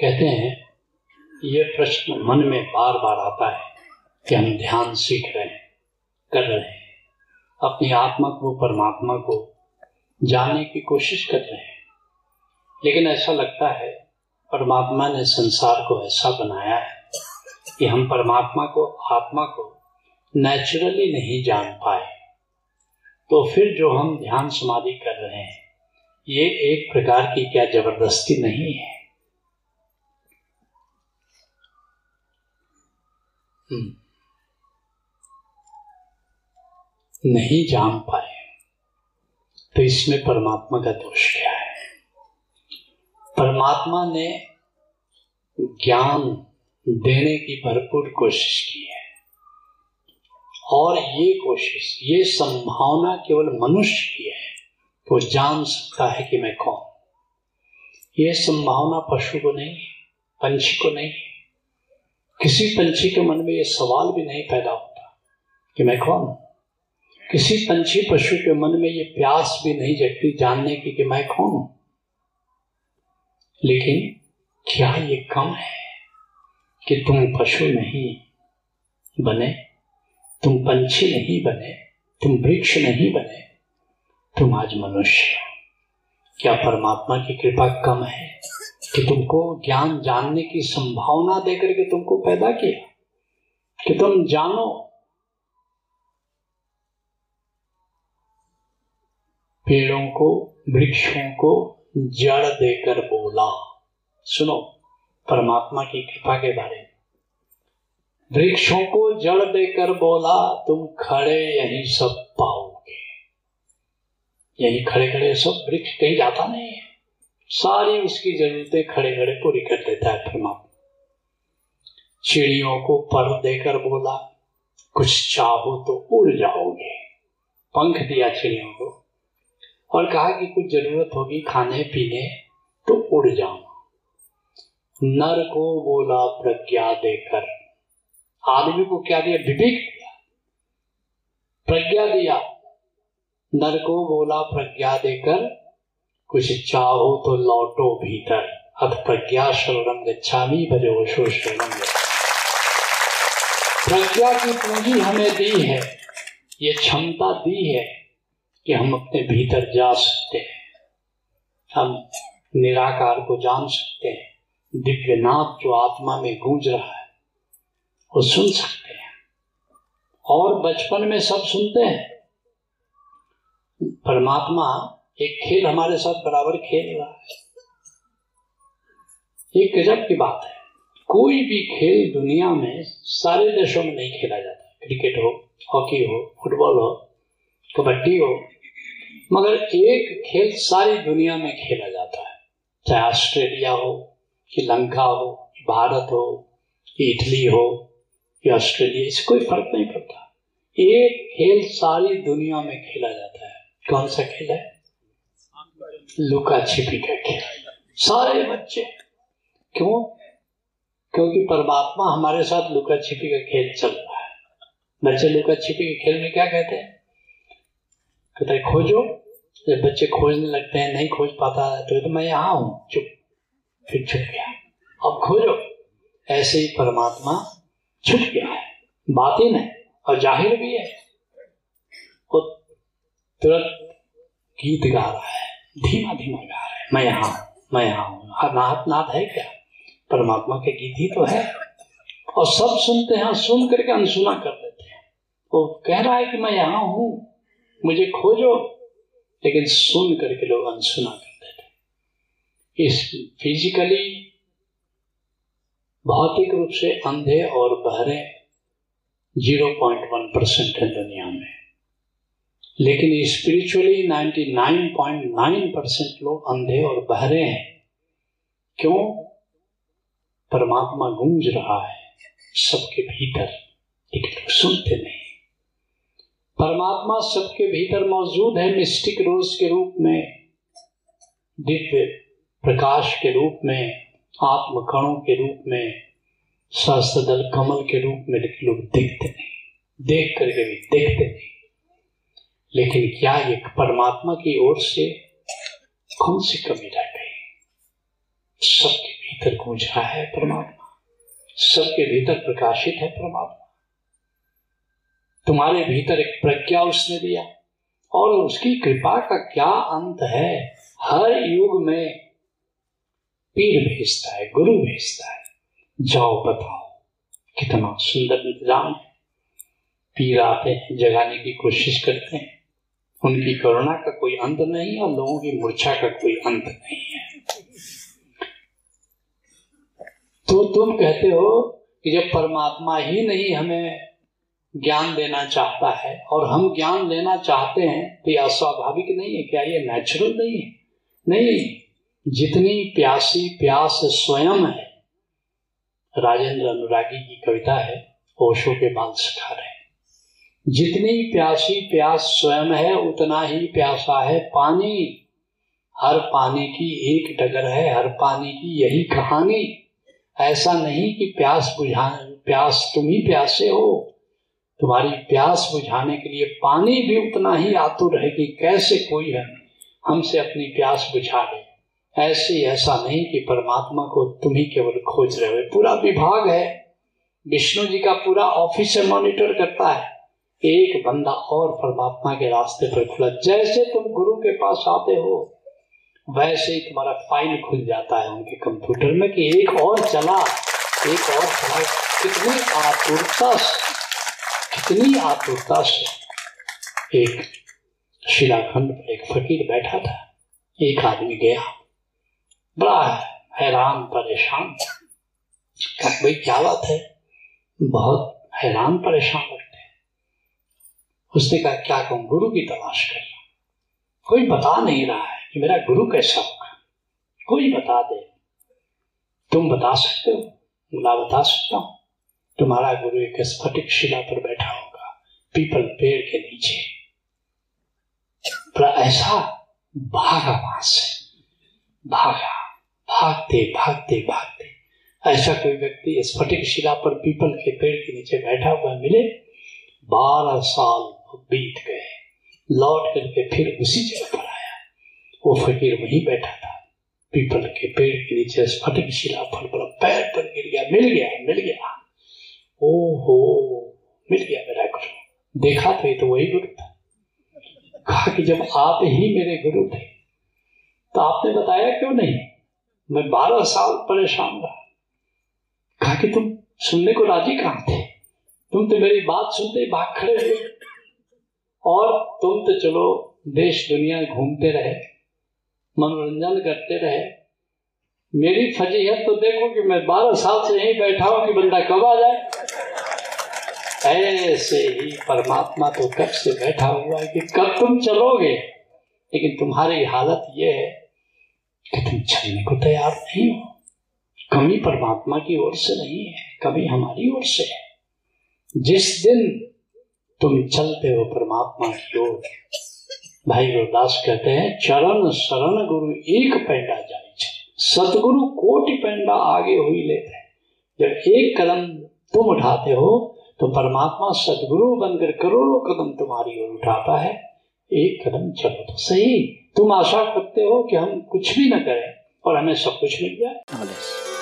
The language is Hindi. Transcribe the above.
कहते हैं, ये प्रश्न मन में बार बार आता है कि हम ध्यान सीख रहे हैं, कर रहे हैं, अपनी आत्मा को, परमात्मा को जानने की कोशिश कर रहे हैं। लेकिन ऐसा लगता है, परमात्मा ने संसार को ऐसा बनाया है कि हम परमात्मा को, आत्मा को नेचुरली नहीं जान पाए। तो फिर जो हम ध्यान समाधि कर रहे हैं, ये एक प्रकार की क्या ज़बरदस्ती नहीं है। नहीं जान पाए तो इसमें परमात्मा का दोष क्या है? परमात्मा ने ज्ञान देने की भरपूर कोशिश की है। और ये कोशिश, ये संभावना केवल मनुष्य की है वो जान सकता है कि मैं कौन। ये संभावना पशु को नहीं पंछी को नहीं किसी पंछी के मन में यह सवाल भी नहीं पैदा होता कि मैं कौन हूँ? किसी पंछी पशु के मन में ये प्यास भी नहीं जगती जानने की कि मैं कौन हूँ? लेकिन क्या ये कम है कि तुम पशु नहीं बने, तुम पंछी नहीं बने, तुम वृक्ष नहीं बने, तुम आज मनुष्य क्या परमात्मा की कृपा कम है? कि तुमको ज्ञान जानने की संभावना देकर के तुमको पैदा किया। कि तुम जानो। पेड़ों को, वृक्षों को जड़ देकर बोला। सुनो, परमात्मा की कृपा के बारे में। वृक्षों को जड़ देकर बोला, तुम खड़े यही सब पाओगे। यही खड़े खड़े सब वृक्ष कहीं जाता नहीं है। सारी उसकी जरूरतें खड़े खड़े पूरी कर देता है परमात्मा चिड़ियों को पर देकर बोला, कुछ चाहो तो उड़ जाओगे। पंख दिया चिड़ियों को और कहा कि कुछ ज़रूरत होगी खाने, पीने तो उड़ जाओ। नर को बोला प्रज्ञा देकर। आदमी को क्या दिया? विवेक दिया। प्रज्ञा दिया। नर को बोला प्रज्ञा देकर कुछ चाहो तो लौटो भीतर। अब प्रज्ञा शरणम गच्छामी भजो शो शरणम प्रज्ञा की पूंजी हमें दी है। ये क्षमता दी है कि हम अपने भीतर जा सकते हैं। हम निराकार को जान सकते हैं। दिव्य नाथ जो आत्मा में गूंज रहा है, वो सुन सकते हैं। और बचपन में सब सुनते हैं। परमात्मा एक खेल हमारे साथ बराबर खेल रहा है। एक गजब की बात है। कोई भी खेल दुनिया में सारे देशों में नहीं खेला जाता। क्रिकेट हो, हॉकी हो, फुटबॉल हो, कबड्डी हो, मगर एक खेल सारी दुनिया में खेला जाता है। चाहे ऑस्ट्रेलिया हो श्रीलंका हो, कि भारत हो, कि इटली हो या ऑस्ट्रेलिया, इससे कोई फ़र्क नहीं पड़ता। एक खेल सारी दुनिया में खेला जाता है। कौन सा खेल है? लुका छिपी का खेल सारे बच्चे। क्यों? क्योंकि परमात्मा हमारे साथ लुका छिपी का खेल चल रहा है। बच्चे लुका छिपी के खेल में क्या कहते हैं? कहते हैं खोजो। जब बच्चे खोजने लगते हैं नहीं खोज पाता तो, तो मैं यहाँ हूँ। चुप। फिर छुप गया। अब खोजो। ऐसे ही परमात्मा छुप गया है। बातिन है और ज़ाहिर भी है। वो तुरंत गीत गा रहा है। धीमा धीमा गा रहा है। मैं यहाँ मैं यहाँ हूँ। नाहत नाथ है क्या? परमात्मा के गीत ही तो है। और सब सुनते हैं, सुन करके अनसुना कर देते हैं। वो कह रहा है कि मैं यहाँ हूँ, मुझे खोजो। लेकिन सुन करके लोग अनसुना कर देते इस फिजिकली भौतिक रूप से अंधे और बहरे 0.1 परसेंट है दुनिया में। लेकिन स्पिरिचुअली 99.9 परसेंट लोग अंधे और बहरे हैं। क्यों? परमात्मा गूंज रहा है। सबके भीतर लेकिन लोग सुनते नहीं। परमात्मा सबके भीतर मौजूद है मिस्टिक रोज के रूप में, दिव्य प्रकाश के रूप में आत्म कणों के रूप में सहस्त्र दल कमल के रूप में, लेकिन लोग देखते नहीं। देख करके भी देखते नहीं। लेकिन क्या ये परमात्मा की ओर से कौन सी कमी रह गई? सबके भीतर गूंज है परमात्मा। सबके भीतर प्रकाशित है परमात्मा। तुम्हारे भीतर एक प्रज्ञा उसने दिया और उसकी कृपा का क्या अंत है? हर युग में पीर भेजता है, गुरु भेजता है। जाओ, बताओ, कितना सुंदर इंतज़ाम है। पीर आते हैं, जगाने की कोशिश करते हैं। उनकी करुणा का कोई अंत नहीं है और लोगों की मूर्छा का कोई अंत नहीं है। तो तुम कहते हो कि जब परमात्मा ही नहीं हमें ज्ञान देना चाहता है और हम ज्ञान लेना चाहते हैं तो यह अस्वाभाविक नहीं है, क्या ये नेचुरल नहीं है? नहीं, जितनी प्यासी प्यास स्वयं है, राजेंद्र अनुरागी की कविता है, ओशो के बाल सिखा रहे जितनी प्यासी प्यास स्वयं है, उतना ही प्यासा है पानी। हर पानी की एक डगर है, हर पानी की यही कहानी। ऐसा नहीं कि प्यास बुझा, प्यास तुम ही प्यासे हो। तुम्हारी प्यास बुझाने के लिए पानी भी उतना ही आतुर है कि कैसे कोई है, हमसे अपनी प्यास बुझा ले। ऐसे ऐसा नहीं कि परमात्मा को तुम ही केवल खोज रहे हो। पूरा विभाग है। विष्णु जी का पूरा ऑफ़िस से मॉनिटर करता है। एक बंदा और परमात्मा के रास्ते पर खुला। जैसे तुम गुरु के पास आते हो, वैसे ही तुम्हारा फ़ाइल खुल जाता है उनके कंप्यूटर में कि एक और चला, एक और चला। कितनी आतुरता से, कितनी आतुरता से। एक शिलाखंड पर एक फकीर बैठा था, एक आदमी गया। बड़ा हैरान, परेशान। भाई, क्या बात है? बहुत हैरान, परेशान। उसने कहा, क्या कहूँ गुरु की तलाश कर रहा कोई बता नहीं रहा है कि मेरा गुरु कैसा होगा। कोई बता दे। तुम बता सकते हो, मैं बता सकता हूँ। तुम्हारा गुरु एक स्फटिक शिला पर बैठा होगा, पीपल पेड़ के नीचे। ऐसा भागा वहाँ से। भागा, भागते भागते भागते। ऐसा कोई व्यक्ति स्फटिक शिला पर पीपल के पेड़ के नीचे बैठा हुआ मिले, बारह साल बीत गए लौट करके फिर उसी जगह पर आया। वो फकीर वहीं बैठा था। पीपल के पेड़ के नीचे स्फटिक शिला फल पर पैर पर गिर गया। मिल गया मिल गया। ओहो, मिल गया मेरा गुरु। देखा तो ये तो वही गुरु था। कहा कि जब आप ही मेरे गुरु थे तो आपने बताया क्यों नहीं? मैं बारह साल परेशान रहा। कहा कि तुम सुनने को राज़ी कहाँ थे? तुम तो मेरी बात सुनते भाग खड़े हुए। और तुम तो चलो देश दुनिया घूमते रहे, मनोरंजन करते रहे। मेरी फजीहत तो देखो कि मैं बारह साल से यहीं बैठा हूँ कि बंदा कब आ जाए। ऐसे ही परमात्मा तो कब से बैठा हुआ है कि कब तुम चलोगे। लेकिन तुम्हारी हालत यह है कि तुम चलने को तैयार नहीं हो। कमी परमात्मा की ओर से नहीं है, कमी हमारी ओर से है। जिस दिन तुम चलते हो परमात्मा की ओर। भाई गुरदास कहते हैं, चरण शरण गुरु एक पैंडा जाए सतगुरु कोटि पेंडा आगे हुई लेते हैं। जब एक कदम तुम उठाते हो तो परमात्मा सदगुरु बनकर करोड़ों कदम तुम्हारी ओर उठाता है। एक कदम चलो तो सही। तुम आशा करते हो कि हम कुछ भी न करें और हमें सब कुछ मिल जाए।